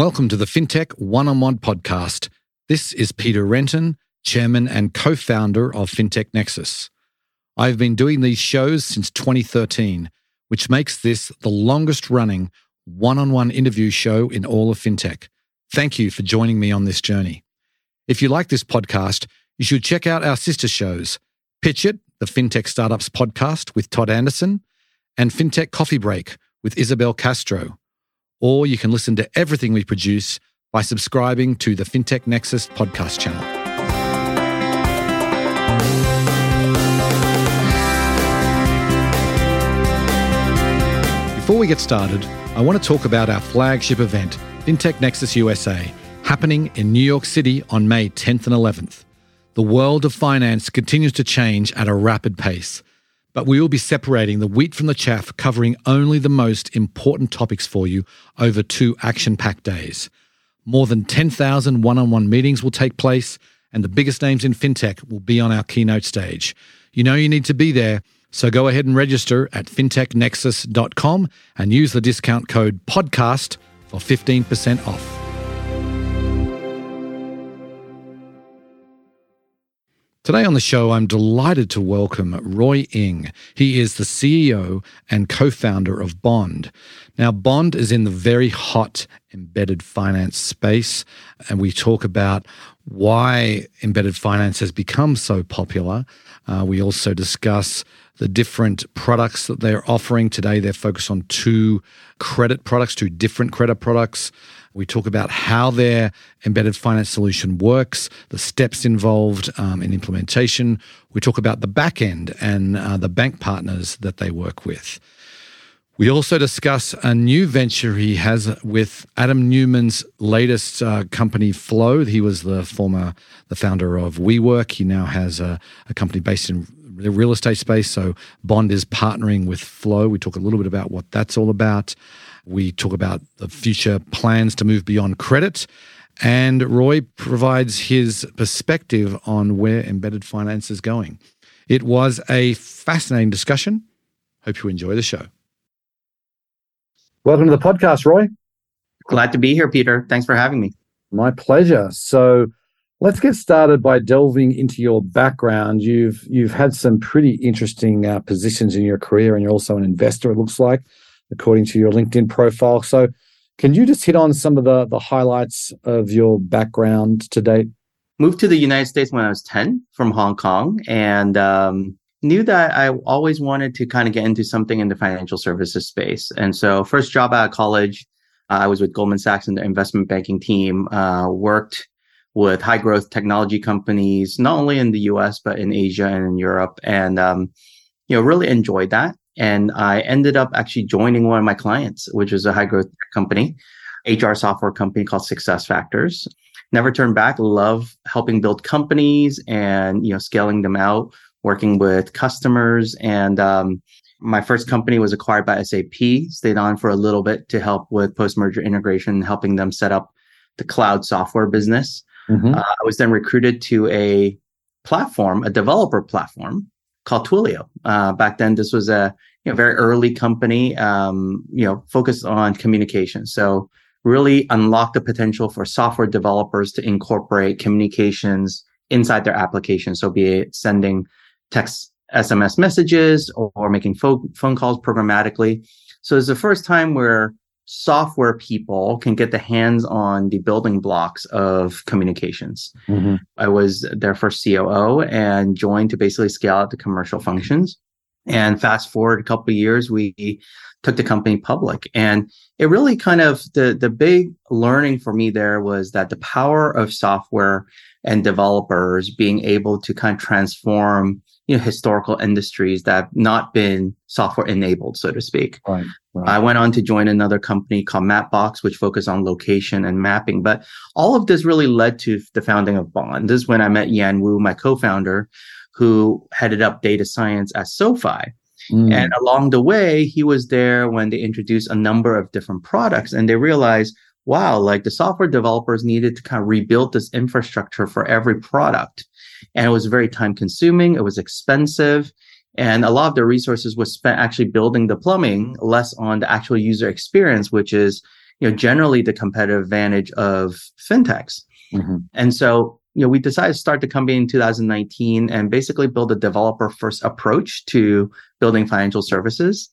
Welcome to the FinTech One on One podcast. This is Peter Renton, Chairman and co founder of FinTech Nexus. I've been doing these shows since 2013, which makes this the longest running one on one interview show in all of FinTech. Thank you for joining me on this journey. If you like this podcast, you should check out our sister shows Pitch It, the FinTech Startups podcast with Todd Anderson, and FinTech Coffee Break with Isabel Castro. Or you can listen to everything we produce by subscribing to the FinTech Nexus podcast channel. Before we get started, I want to talk about our flagship event, FinTech Nexus USA, happening in New York City on May 10th and 11th. The world of finance continues to change at a rapid pace, but we will be separating the wheat from the chaff, covering only the most important topics for you over two action packed days. More than 10,000 one on one meetings will take place, and the biggest names in fintech will be on our keynote stage. You know you need to be there, so go ahead and register at fintechnexus.com and use the discount code PODCAST for 15% off. Today on the show, I'm delighted to welcome Roy Ng. He is the CEO and co founder of Bond. Now, Bond is in the very hot embedded finance space, and we talk about why embedded finance has become so popular. Uh, we also discuss the different products that they're offering. Today, they're focused on two credit products, two different credit products. We talk about how their embedded finance solution works, the steps involved um, in implementation. We talk about the back end and uh, the bank partners that they work with. We also discuss a new venture he has with Adam Neumann's latest uh, company, Flow. He was the former the founder of WeWork. He now has a, a company based in the real estate space. So Bond is partnering with Flow. We talk a little bit about what that's all about. We talk about the future plans to move beyond credit. And Roy provides his perspective on where embedded finance is going. It was a fascinating discussion. Hope you enjoy the show. Welcome to the podcast, Roy. Glad to be here, Peter. Thanks for having me. My pleasure. So, Let's get started by delving into your background. You've you've had some pretty interesting uh, positions in your career, and you're also an investor. It looks like, according to your LinkedIn profile. So, can you just hit on some of the the highlights of your background to date? Moved to the United States when I was ten from Hong Kong, and um, knew that I always wanted to kind of get into something in the financial services space. And so, first job out of college, I was with Goldman Sachs in the investment banking team. Uh, worked with high growth technology companies, not only in the US, but in Asia and in Europe. And, um, you know, really enjoyed that. And I ended up actually joining one of my clients, which is a high growth company, HR software company called SuccessFactors. Never turned back. Love helping build companies and, you know, scaling them out, working with customers. And, um, my first company was acquired by SAP, stayed on for a little bit to help with post merger integration, helping them set up the cloud software business. Mm-hmm. Uh, I was then recruited to a platform, a developer platform called Twilio. Uh, back then, this was a you know, very early company, um, you know, focused on communication. So really unlock the potential for software developers to incorporate communications inside their application. So be it sending text SMS messages or, or making phone, phone calls programmatically. So it's the first time where software people can get the hands on the building blocks of communications. Mm-hmm. I was their first COO and joined to basically scale out the commercial functions. And fast forward a couple of years, we took the company public. And it really kind of the the big learning for me there was that the power of software and developers being able to kind of transform you know historical industries that have not been software enabled so to speak. Right, right. i went on to join another company called mapbox which focused on location and mapping. But all of this really led to the founding of bond. This is when i met yan wu my co-founder who headed up data science at sofi. Mm. and along the way he was there when they introduced a number of different products and they realized wow like the software developers needed to kind of rebuild this infrastructure for every product and it was very time consuming. It was expensive. And a lot of the resources was spent actually building the plumbing, less on the actual user experience, which is, you know, generally the competitive advantage of fintechs. Mm-hmm. And so, you know, we decided to start the company in 2019 and basically build a developer first approach to building financial services.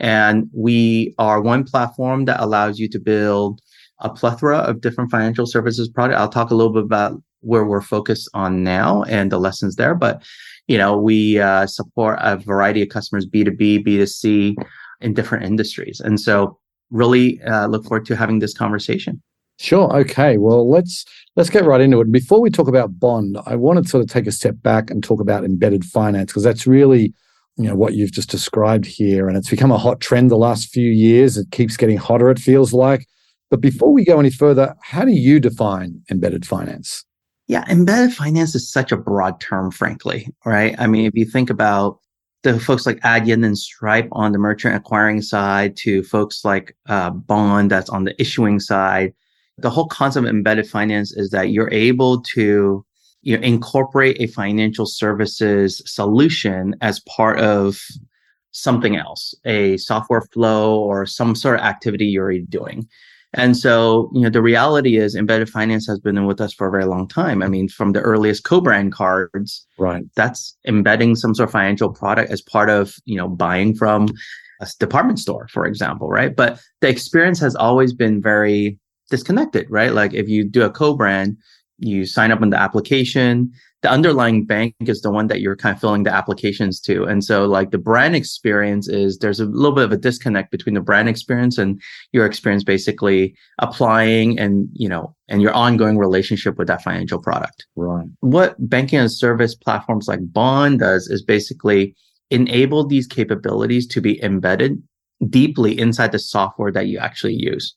And we are one platform that allows you to build a plethora of different financial services products. I'll talk a little bit about where we're focused on now and the lessons there. But, you know, we uh, support a variety of customers, B2B, B2C in different industries. And so really uh, look forward to having this conversation. Sure. Okay. Well, let's let's get right into it. Before we talk about bond, I want to sort of take a step back and talk about embedded finance because that's really, you know, what you've just described here, and it's become a hot trend the last few years. It keeps getting hotter. It feels like. But before we go any further, how do you define embedded finance? Yeah, embedded finance is such a broad term, frankly, right? I mean, if you think about the folks like Adyen and Stripe on the merchant acquiring side to folks like uh, Bond that's on the issuing side, the whole concept of embedded finance is that you're able to you know, incorporate a financial services solution as part of something else, a software flow or some sort of activity you're doing. And so, you know, the reality is embedded finance has been with us for a very long time. I mean, from the earliest co-brand cards, right? That's embedding some sort of financial product as part of, you know, buying from a department store, for example, right? But the experience has always been very disconnected, right? Like if you do a co-brand, you sign up on the application, the underlying bank is the one that you're kind of filling the applications to. And so like the brand experience is there's a little bit of a disconnect between the brand experience and your experience basically applying and, you know, and your ongoing relationship with that financial product. Right. What banking and service platforms like Bond does is basically enable these capabilities to be embedded deeply inside the software that you actually use.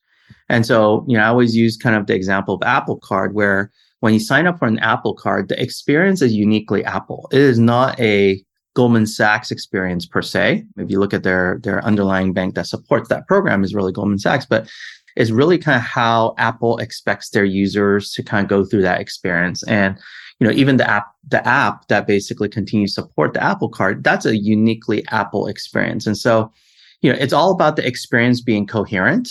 And so, you know, I always use kind of the example of Apple Card where when you sign up for an Apple card, the experience is uniquely Apple. It is not a Goldman Sachs experience per se. If you look at their their underlying bank that supports that program is really Goldman Sachs, but it's really kind of how Apple expects their users to kind of go through that experience. And you know, even the app the app that basically continues to support the Apple card, that's a uniquely Apple experience. And so, you know, it's all about the experience being coherent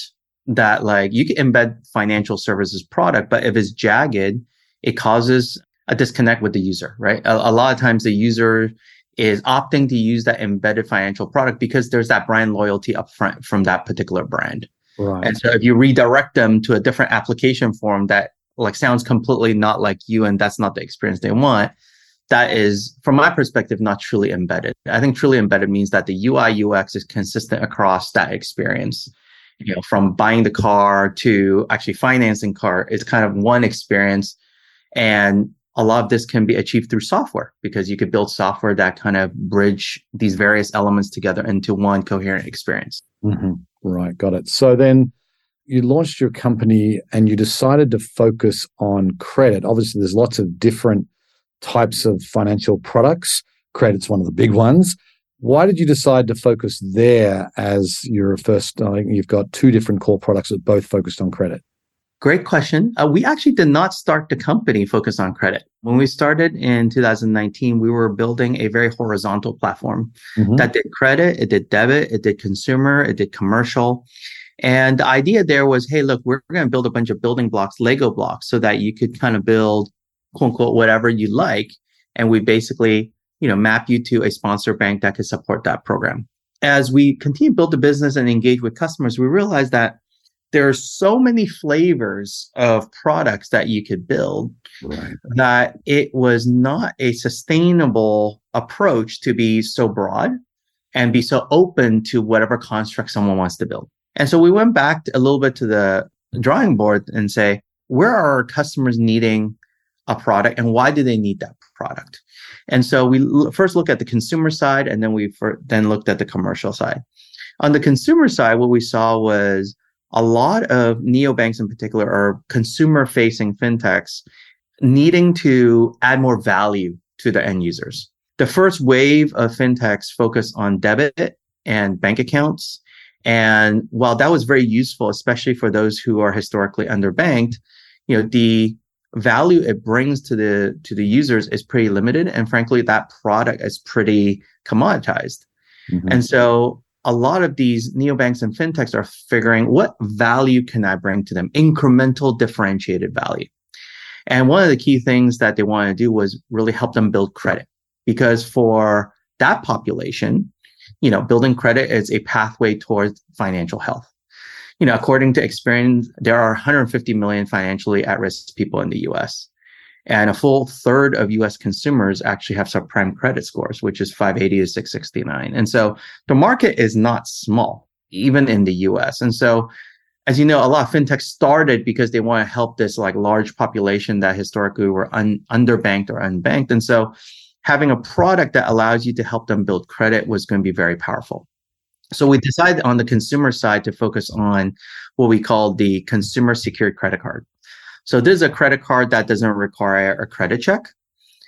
that like you can embed financial services product, but if it's jagged, it causes a disconnect with the user, right? A, a, lot of times the user is opting to use that embedded financial product because there's that brand loyalty upfront from that particular brand. Right. And so if you redirect them to a different application form that like sounds completely not like you and that's not the experience they want, that is, from my perspective, not truly embedded. I think truly embedded means that the UI UX is consistent across that experience. You know, from buying the car to actually financing car, it's kind of one experience and a lot of this can be achieved through software because you could build software that kind of bridge these various elements together into one coherent experience. Mm-hmm. Right, got it. So then you launched your company and you decided to focus on credit. Obviously, there's lots of different types of financial products. Credit's one of the big ones. Why did you decide to focus there as your first? Think you've got two different core products that both focused on credit. Great question. Uh, we actually did not start the company focused on credit. When we started in 2019, we were building a very horizontal platform mm-hmm. that did credit, it did debit, it did consumer, it did commercial. And the idea there was, hey, look, we're going to build a bunch of building blocks, Lego blocks, so that you could kind of build, quote unquote, whatever you like. And we basically, you know, map you to a sponsor bank that could support that program. As we continue to build the business and engage with customers, we realized that there are so many flavors of products that you could build right. that it was not a sustainable approach to be so broad and be so open to whatever construct someone wants to build. And so we went back a little bit to the drawing board and say, where are our customers needing a product and why do they need that product? And so we l- first look at the consumer side and then we for, then looked at the commercial side. On the consumer side, what we saw was a lot of neobanks in particular are consumer facing fintechs needing to add more value to the end users. The first wave of fintechs focused on debit and bank accounts. And while that was very useful, especially for those who are historically underbanked, you know, the value it brings to the to the users is pretty limited. And frankly, that product is pretty commoditized. Mm-hmm. And so a lot of these neobanks and fintechs are figuring what value can I bring to them? Incremental differentiated value. And one of the key things that they wanted to do was really help them build credit because for that population, you know, building credit is a pathway towards financial health. You know, according to Experian, there are 150 million financially at risk people in the US. And a full third of US consumers actually have subprime credit scores, which is 580 to 669. And so the market is not small, even in the US. And so, as you know, a lot of fintech started because they want to help this like large population that historically were un- underbanked or unbanked. And so having a product that allows you to help them build credit was going to be very powerful. So we decided on the consumer side to focus on what we call the consumer secured credit card. So this is a credit card that doesn't require a credit check.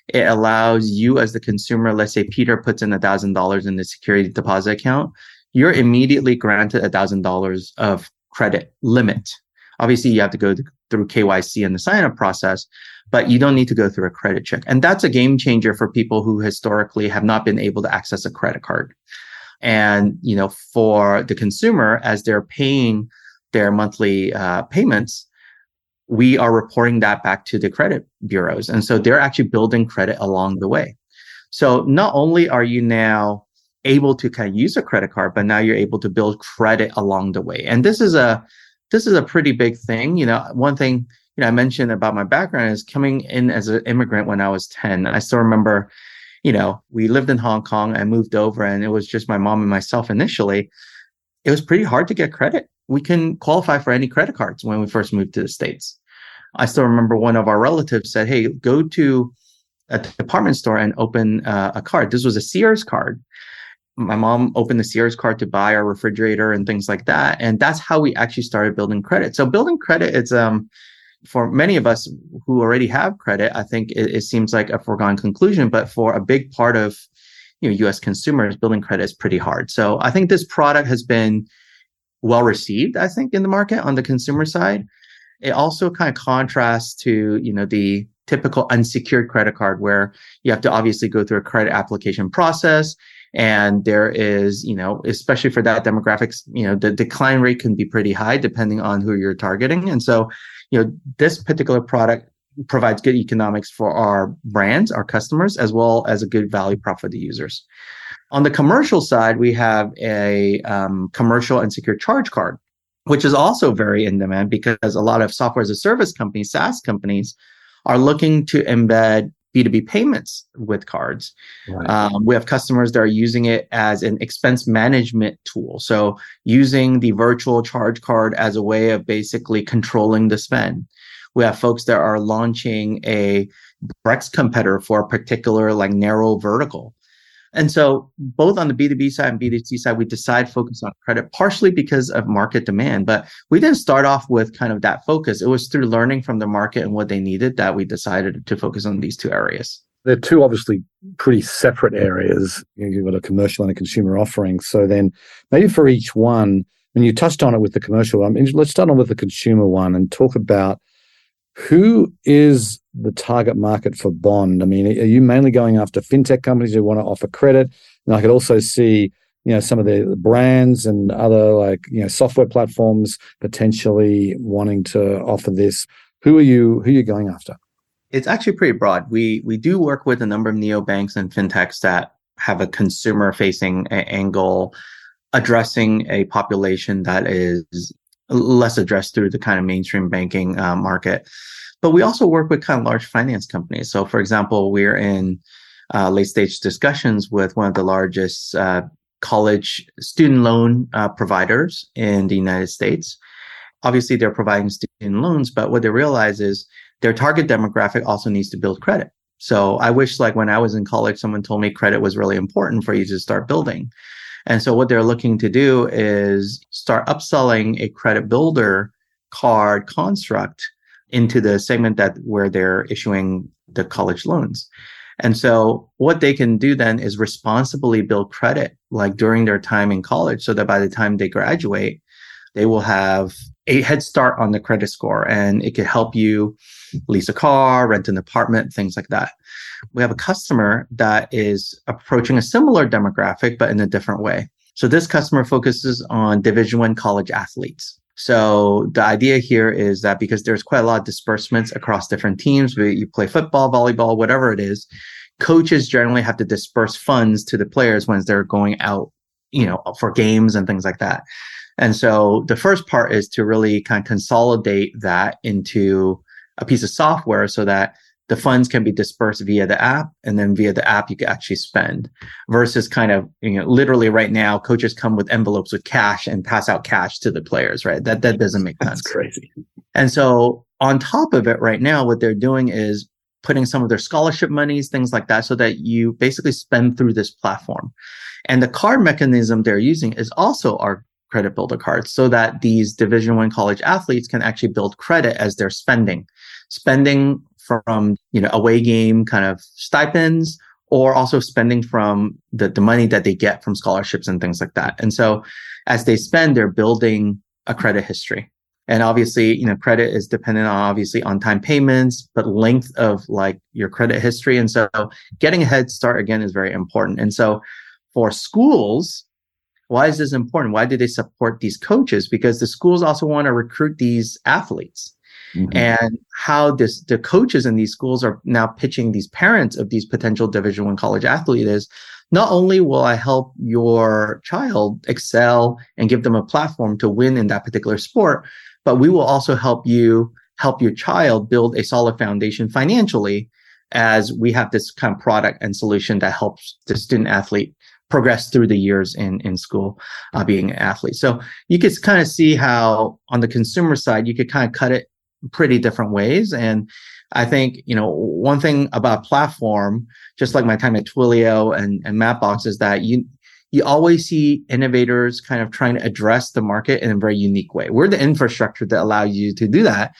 It allows you as the consumer, let's say Peter puts in a thousand dollars in the security deposit account, you're immediately granted a thousand dollars of credit limit. Obviously, you have to go through KYC and the sign up process, but you don't need to go through a credit check. And that's a game changer for people who historically have not been able to access a credit card. And, you know, for the consumer, as they're paying their monthly uh, payments, we are reporting that back to the credit bureaus. And so they're actually building credit along the way. So not only are you now able to kind of use a credit card, but now you're able to build credit along the way. And this is a this is a pretty big thing. You know, one thing you know I mentioned about my background is coming in as an immigrant when I was 10. I still remember, you know, we lived in Hong Kong. I moved over and it was just my mom and myself initially. It was pretty hard to get credit. We couldn't qualify for any credit cards when we first moved to the States. I still remember one of our relatives said, Hey, go to a department store and open uh, a card. This was a Sears card my mom opened the Sears card to buy our refrigerator and things like that. And that's how we actually started building credit. So building credit is um for many of us who already have credit, I think it, it seems like a foregone conclusion. But for a big part of you know US consumers, building credit is pretty hard. So I think this product has been well received, I think, in the market on the consumer side. It also kind of contrasts to, you know, the typical unsecured credit card where you have to obviously go through a credit application process and there is you know especially for that demographics you know the decline rate can be pretty high depending on who you're targeting and so you know this particular product provides good economics for our brands our customers as well as a good value prop for the users. On the commercial side we have a um, commercial and secure charge card which is also very in demand because a lot of software as a service companies saas companies are looking to embed B2B payments with cards. Right. Um, we have customers that are using it as an expense management tool. So using the virtual charge card as a way of basically controlling the spend. We have folks that are launching a Brex competitor for a particular like narrow vertical. And so both on the B2B side and B2C side, we decide focus on credit partially because of market demand. But we didn't start off with kind of that focus. It was through learning from the market and what they needed that we decided to focus on these two areas. They're two obviously pretty separate areas. You've got a commercial and a consumer offering. So then maybe for each one, and you touched on it with the commercial, mean, let's start on with the consumer one and talk about who is the target market for Bond? I mean, are you mainly going after fintech companies who want to offer credit? And I could also see, you know, some of the brands and other like, you know, software platforms potentially wanting to offer this. Who are you? Who are you going after? It's actually pretty broad. We we do work with a number of neobanks and fintechs that have a consumer facing angle addressing a population that is less addressed through the kind of mainstream banking uh, market. But we also work with kind of large finance companies. So, for example, we're in uh, late stage discussions with one of the largest uh, college student loan uh, providers in the United States. Obviously, they're providing student loans, but what they realize is their target demographic also needs to build credit. So I wish, like when I was in college, someone told me credit was really important for you to start building. And so what they're looking to do is start upselling a credit builder card construct into the segment that where they're issuing the college loans. And so what they can do then is responsibly build credit like during their time in college so that by the time they graduate, they will have a head start on the credit score and it could help you lease a car, rent an apartment, things like that we have a customer that is approaching a similar demographic, but in a different way. So this customer focuses on Division One college athletes. So the idea here is that because there's quite a lot of disbursements across different teams, you play football, volleyball, whatever it is, coaches generally have to disperse funds to the players when they're going out, you know, for games and things like that. And so the first part is to really kind of consolidate that into a piece of software so that the funds can be dispersed via the app and then via the app you can actually spend versus kind of you know literally right now coaches come with envelopes with cash and pass out cash to the players right? That that doesn't make sense. That's crazy. And so on top of it right now what they're doing is putting some of their scholarship monies things like that so that you basically spend through this platform. And the card mechanism they're using is also our credit builder cards so that these division one college athletes can actually build credit as they're spending spending from you know away game kind of stipends or also spending from the, the money that they get from scholarships and things like that. And so as they spend, they're building a credit history. And obviously, you know, credit is dependent on obviously on time payments, but length of like your credit history. And so getting a head start again is very important. And so for schools, why is this important? Why do they support these coaches? Because the schools also want to recruit these athletes. Mm-hmm. And how this the coaches in these schools are now pitching these parents of these potential Division One college athletes is not only will I help your child excel and give them a platform to win in that particular sport, but we will also help you help your child build a solid foundation financially as we have this kind of product and solution that helps the student athlete progress through the years in in school uh, being an athlete so you could kind of see how on the consumer side you could kind of cut it pretty different ways. And I think, you know, one thing about platform, just like my time at Twilio and, and Mapbox is that you, you always see innovators kind of trying to address the market in a very unique way. We're the infrastructure that allows you to do that,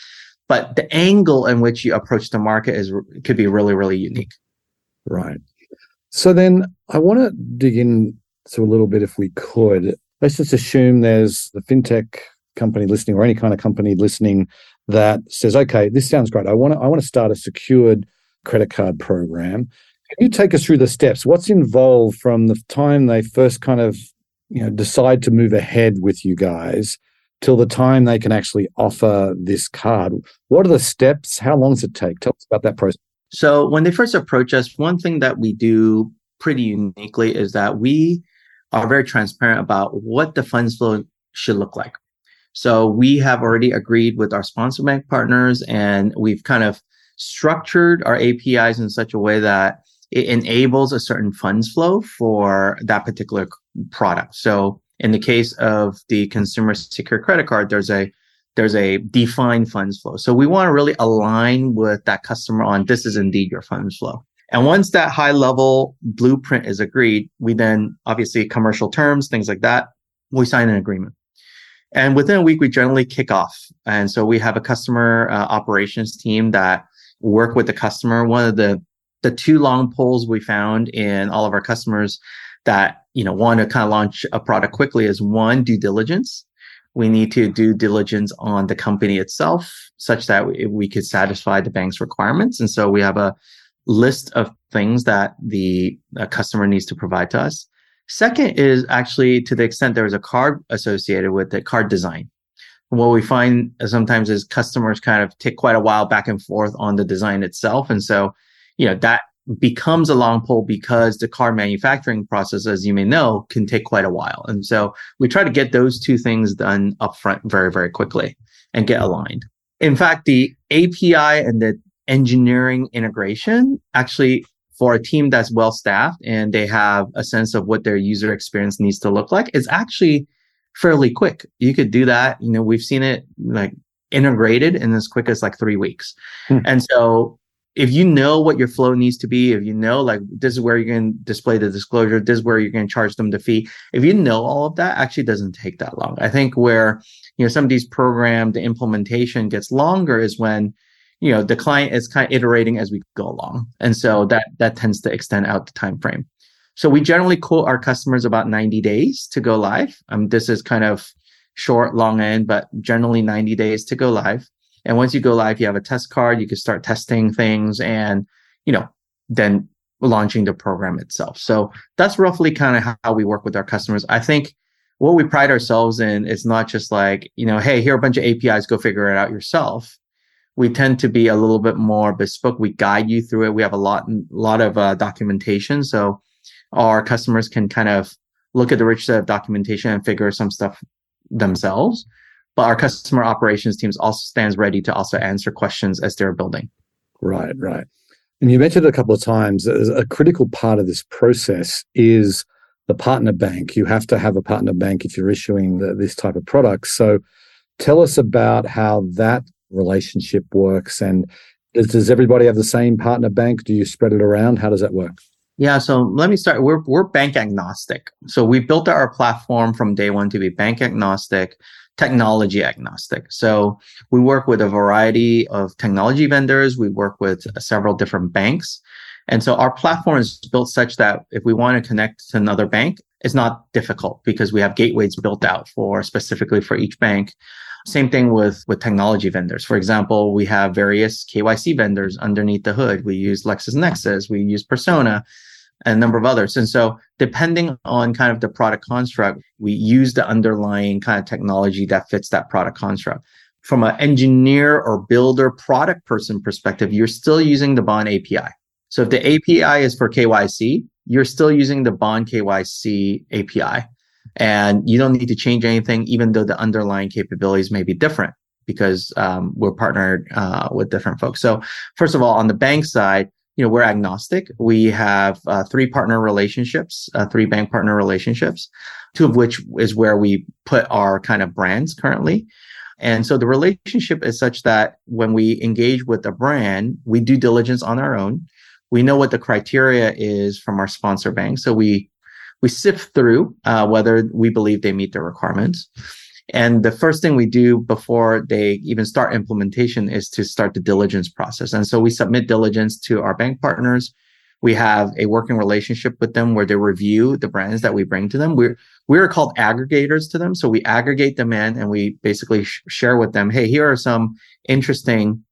but the angle in which you approach the market is could be really, really unique. Right. So then I want to dig in to a little bit if we could. Let's just assume there's the fintech company listening or any kind of company listening that says, okay, this sounds great. I want to I want to start a secured credit card program. Can you take us through the steps? What's involved from the time they first kind of you know decide to move ahead with you guys till the time they can actually offer this card? What are the steps? How long does it take? Tell us about that process. So when they first approach us, one thing that we do pretty uniquely is that we are very transparent about what the funds flow should look like. So we have already agreed with our sponsor bank partners and we've kind of structured our APIs in such a way that it enables a certain funds flow for that particular product. So in the case of the consumer secure credit card, there's a there's a defined funds flow. So we want to really align with that customer on this is indeed your funds flow. And once that high level blueprint is agreed, we then obviously commercial terms, things like that, we sign an agreement. And within a week, we generally kick off. And so we have a customer uh, operations team that work with the customer. One of the the two long poles we found in all of our customers that you know want to kind of launch a product quickly is one due diligence. We need to do diligence on the company itself, such that we, we could satisfy the bank's requirements. And so we have a list of things that the uh, customer needs to provide to us. Second is actually to the extent there is a card associated with the card design. what we find sometimes is customers kind of take quite a while back and forth on the design itself. And so, you know, that becomes a long pole because the car manufacturing process, as you may know, can take quite a while. And so we try to get those two things done upfront very, very quickly and get aligned. In fact, the API and the engineering integration actually for a team that's well staffed and they have a sense of what their user experience needs to look like, it's actually fairly quick. You could do that. You know, we've seen it like integrated in as quick as like three weeks. Hmm. And so if you know what your flow needs to be, if you know like this is where you're going to display the disclosure, this is where you're going to charge them the fee. If you know all of that, actually doesn't take that long. I think where you know some of these programs, the implementation gets longer is when you know the client is kind of iterating as we go along and so that that tends to extend out the time frame so we generally quote our customers about 90 days to go live um, this is kind of short long end but generally 90 days to go live and once you go live you have a test card you can start testing things and you know then launching the program itself. So that's roughly kind of how we work with our customers. I think what we pride ourselves in is not just like, you know, hey, here are a bunch of APIs, go figure it out yourself. We tend to be a little bit more bespoke. We guide you through it. We have a lot, lot of uh, documentation. So our customers can kind of look at the rich set of documentation and figure some stuff themselves. But our customer operations teams also stands ready to also answer questions as they're building. Right, right. And you mentioned a couple of times a critical part of this process is the partner bank. You have to have a partner bank if you're issuing the, this type of product. So tell us about how that relationship works and does, does everybody have the same partner bank? Do you spread it around? How does that work? Yeah, so let me start. We're we're bank agnostic. So we built our platform from day one to be bank agnostic technology agnostic. So we work with a variety of technology vendors. We work with uh, several different banks. And so our platform is built such that if we want to connect to another bank, it's not difficult because we have gateways built out for specifically for each bank. Same thing with, with technology vendors. For example, we have various KYC vendors underneath the hood. We use LexisNexis, we use Persona and a number of others. And so depending on kind of the product construct, we use the underlying kind of technology that fits that product construct. From an engineer or builder product person perspective, you're still using the Bond API. So if the API is for KYC, you're still using the Bond KYC API. And you don't need to change anything, even though the underlying capabilities may be different because um, we're partnered uh, with different folks. So first of all, on the bank side, you know, we're agnostic. We have uh, three partner relationships, uh, three bank partner relationships, two of which is where we put our kind of brands currently. And so the relationship is such that when we engage with a brand, we do diligence on our own. We know what the criteria is from our sponsor bank. So we we sift through uh, whether we believe they meet the requirements. And the first thing we do before they even start implementation is to start the diligence process. And so we submit diligence to our bank partners. We have a working relationship with them where they review the brands that we bring to them. We're we're called aggregators to them. So we aggregate them in and we basically sh- share with them, hey, here are some interesting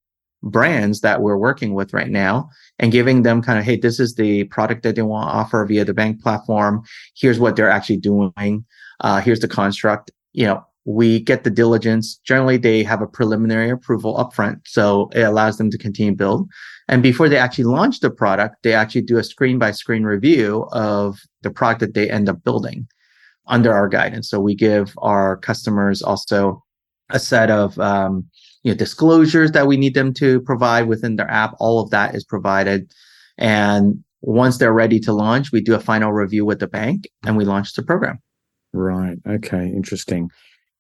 brands that we're working with right now and giving them kind of, hey, this is the product that they want to offer via the bank platform. Here's what they're actually doing. Uh, here's the construct. You know, we get the diligence. Generally, they have a preliminary approval upfront, so it allows them to continue build. And before they actually launch the product, they actually do a screen by screen review of the product that they end up building under our guidance. So we give our customers also a set of um, you know disclosures that we need them to provide within their app. All of that is provided, and once they're ready to launch, we do a final review with the bank and we launch the program. Right. Okay. Interesting.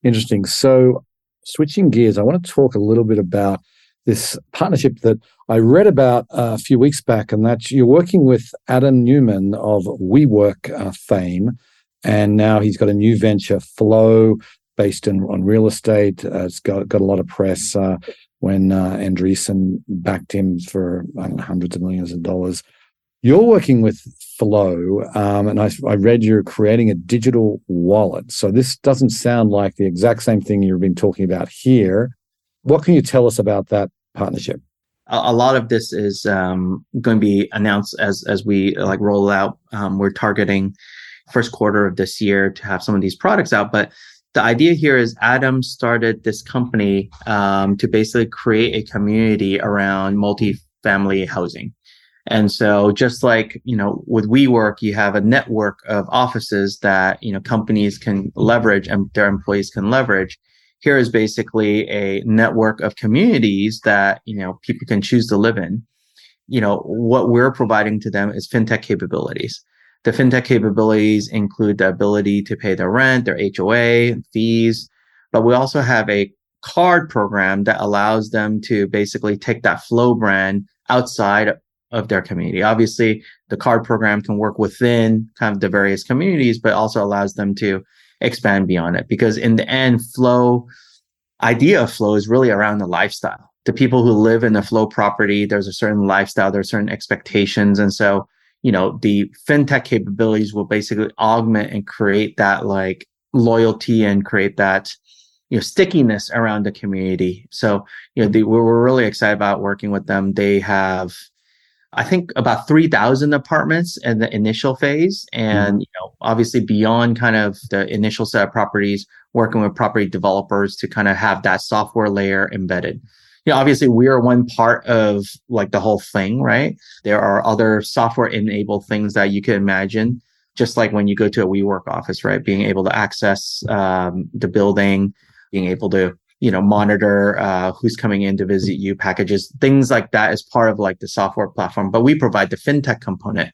Interesting. So, switching gears, I want to talk a little bit about this partnership that I read about uh, a few weeks back, and that you're working with Adam Neumann of WeWork uh, fame, and now he's got a new venture, Flow, based in, on real estate. Uh, it's got got a lot of press uh, when uh, Andreessen backed him for know, hundreds of millions of dollars. You're working with Flow, um, and I, I, read you're creating a digital wallet. So this doesn't sound like the exact same thing you've been talking about here. What can you tell us about that partnership? A, lot of this is um, going to be announced as as we like roll out. Um, we're targeting first quarter of this year to have some of these products out, but the idea here is Adam started this company um, to basically create a community around multi-family housing. And so just like, you know, with WeWork, you have a network of offices that, you know, companies can leverage and their employees can leverage. Here is basically a network of communities that, you know, people can choose to live in. You know, what we're providing to them is fintech capabilities. The fintech capabilities include the ability to pay their rent, their HOA, fees, but we also have a card program that allows them to basically take that flow brand outside of their community. Obviously, the card program can work within kind of the various communities, but also allows them to expand beyond it. Because in the end, flow idea of flow is really around the lifestyle. The people who live in the flow property, there's a certain lifestyle, there's certain expectations. And so, you know, the fintech capabilities will basically augment and create that like loyalty and create that you know stickiness around the community so you know the, we're really excited about working with them they have I think about 3,000 apartments in the initial phase. And, mm-hmm. you know, obviously beyond kind of the initial set of properties, working with property developers to kind of have that software layer embedded. You know, obviously we are one part of like the whole thing, right? There are other software enabled things that you can imagine, just like when you go to a WeWork office, right? Being able to access um, the building, being able to you know monitor uh, who's coming in to visit you packages things like that as part of like the software platform. But we provide the fintech component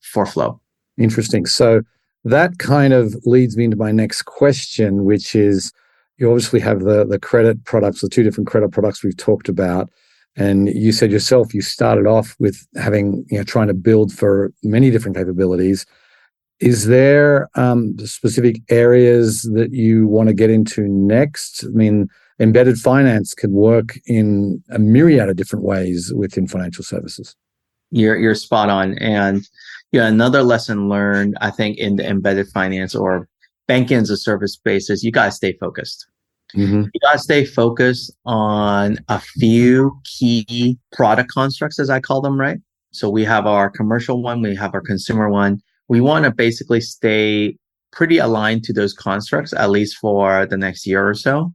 for flow. Interesting. So that kind of leads me into my next question which is you obviously have the the credit products the two different credit products we've talked about. And you said yourself you started off with having you know trying to build for many different capabilities. Is there um, specific areas that you want to get into next? I mean embedded finance can work in a myriad of different ways within financial services. You're you're spot on. And yeah, another lesson learned, I think, in the embedded finance or banking as a service space is you gotta stay focused. Mm-hmm. You gotta stay focused on a few key product constructs, as I call them, right? So we have our commercial one, we have our consumer one. We want to basically stay pretty aligned to those constructs, at least for the next year or so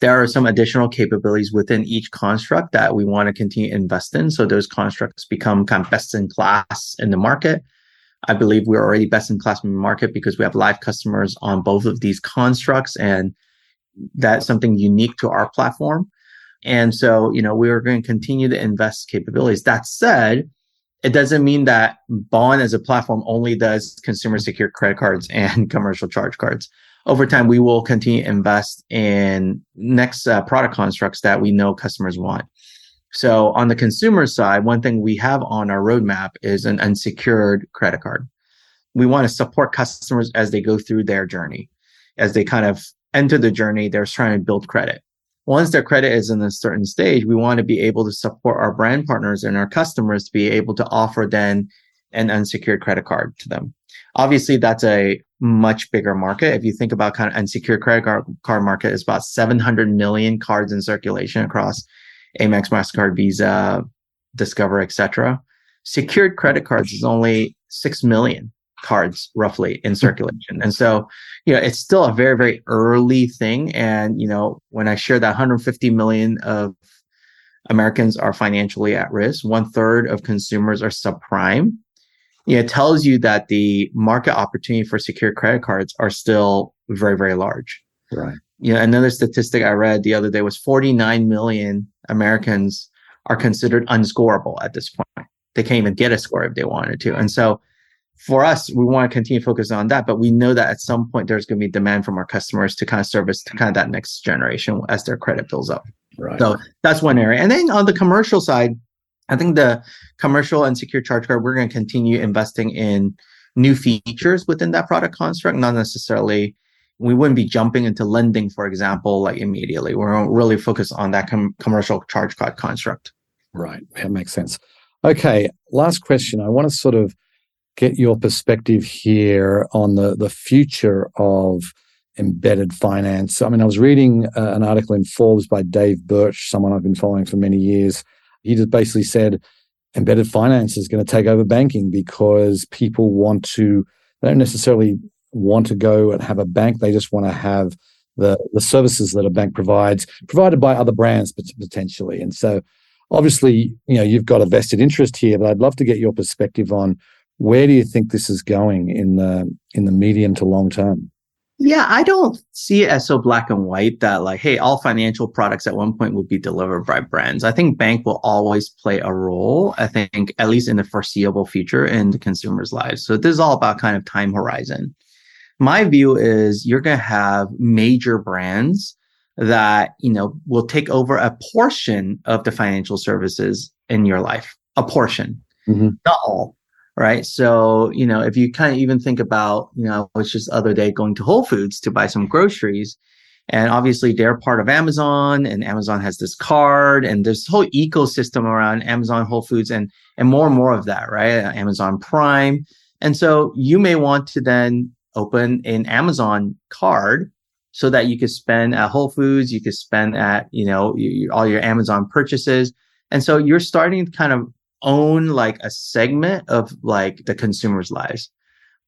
there are some additional capabilities within each construct that we want to continue to invest in. So those constructs become kind of best in class in the market. I believe we're already best in class in the market because we have live customers on both of these constructs and that's something unique to our platform. And so, you know, we're going to continue to invest capabilities. That said, it doesn't mean that Bond as a platform only does consumer secure credit cards and commercial charge cards over time, we will continue to invest in next uh, product constructs that we know customers want. So on the consumer side, one thing we have on our roadmap is an unsecured credit card. We want to support customers as they go through their journey. As they kind of enter the journey, they're trying to build credit. Once their credit is in a certain stage, we want to be able to support our brand partners and our customers to be able to offer then an unsecured credit card to them. Obviously, that's a much bigger market. If you think about kind of unsecured credit card, card market is about 700 million cards in circulation across Amex, MasterCard, Visa, Discover, etc. Secured credit cards is only 6 million cards roughly in hmm. circulation. And so, you know, it's still a very, very early thing. And, you know, when I share that 150 million of Americans are financially at risk, one third of consumers are subprime you know, it tells you that the market opportunity for secured credit cards are still very, very large. Right. You know, another statistic I read the other day was 49 million Americans are considered unscorable at this point. They can't even get a score if they wanted to. And so for us, we want to continue to focus on that, but we know that at some point there's going to be demand from our customers to kind of service to kind of that next generation as their credit builds up. Right. So that's one area. And then on the commercial side, I think the commercial and secure charge card, we're going to continue investing in new features within that product construct, not necessarily we wouldn't be jumping into lending, for example, like immediately. We're really focused on that com- commercial charge card construct. Right. That makes sense. Okay. Last question. I want to sort of get your perspective here on the, the future of embedded finance. I mean, I was reading uh, an article in Forbes by Dave Birch, someone I've been following for many years, he just basically said embedded finance is going to take over banking because people want to they don't necessarily want to go and have a bank. They just want to have the the services that a bank provides provided by other brands potentially. And so obviously you know you've got a vested interest here but i'd love to get your perspective on where do you think this is going in the in the medium to long term yeah, I don't see it as so black and white that like, hey, all financial products at one point will be delivered by brands. I think bank will always play a role. I think at least in the foreseeable future in the consumer's lives. So this is all about kind of time horizon. My view is you're going to have major brands that, you know, will take over a portion of the financial services in your life, a portion, mm-hmm. not all right? So, you know, if you kind of even think about, you know, I was just other day going to Whole Foods to buy some groceries. And obviously they're part of Amazon and Amazon has this card and this whole ecosystem around Amazon Whole Foods and and more and more of that, right? Uh, Amazon Prime. And so you may want to then open an Amazon card so that you could spend at Whole Foods, you could spend at, you know, all your Amazon purchases. And so you're starting to kind of own like a segment of like the consumer's lives.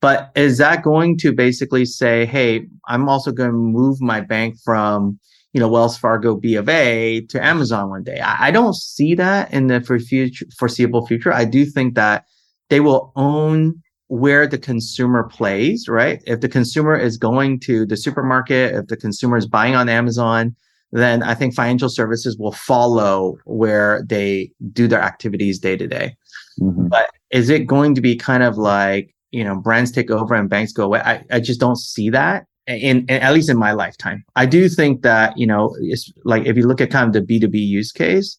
But is that going to basically say, hey, I'm also going to move my bank from, you know, Wells Fargo B of A to Amazon one day? I, I don't see that in the for future, foreseeable future. I do think that they will own where the consumer plays, right? If the consumer is going to the supermarket, if the consumer is buying on Amazon, then I think financial services will follow where they do their activities day to day. Mm-hmm. But is it going to be kind of like you know brands take over and banks go away i, I just don't see that in, in, at least in my lifetime i do think that you know it's like if you look at kind of the b2b use case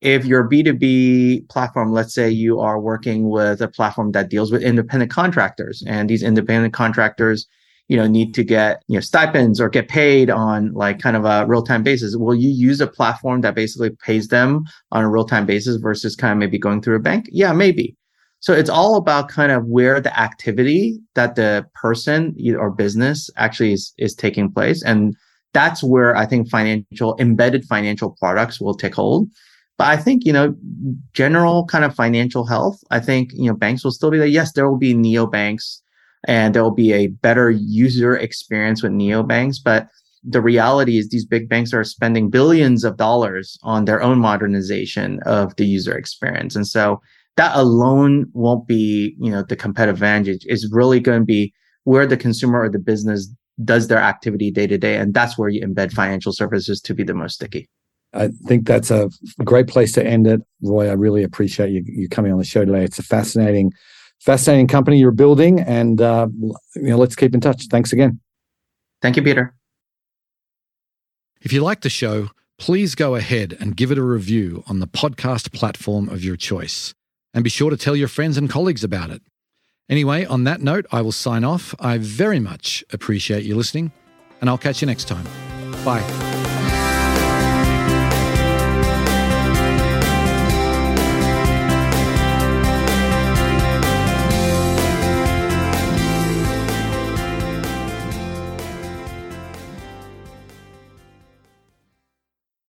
if your b2b platform let's say you are working with a platform that deals with independent contractors and these independent contractors you know need to get you know stipends or get paid on like kind of a real-time basis will you use a platform that basically pays them on a real-time basis versus kind of maybe going through a bank yeah maybe so it's all about kind of where the activity that the person or business actually is, is taking place. And that's where I think financial embedded financial products will take hold. But I think, you know, general kind of financial health, I think, you know, banks will still be there. Yes, there will be neobanks and there will be a better user experience with neobanks. But the reality is these big banks are spending billions of dollars on their own modernization of the user experience. And so that alone won't be, you know, the competitive advantage. It's really going to be where the consumer or the business does their activity day to day. And that's where you embed financial services to be the most sticky. I think that's a great place to end it. Roy, I really appreciate you, you coming on the show today. It's a fascinating, fascinating company you're building. And, uh, you know, let's keep in touch. Thanks again. Thank you, Peter. If you like the show, please go ahead and give it a review on the podcast platform of your choice and be sure to tell your friends and colleagues about it. Anyway, on that note, I will sign off. I very much appreciate you listening, and I'll catch you next time. Bye.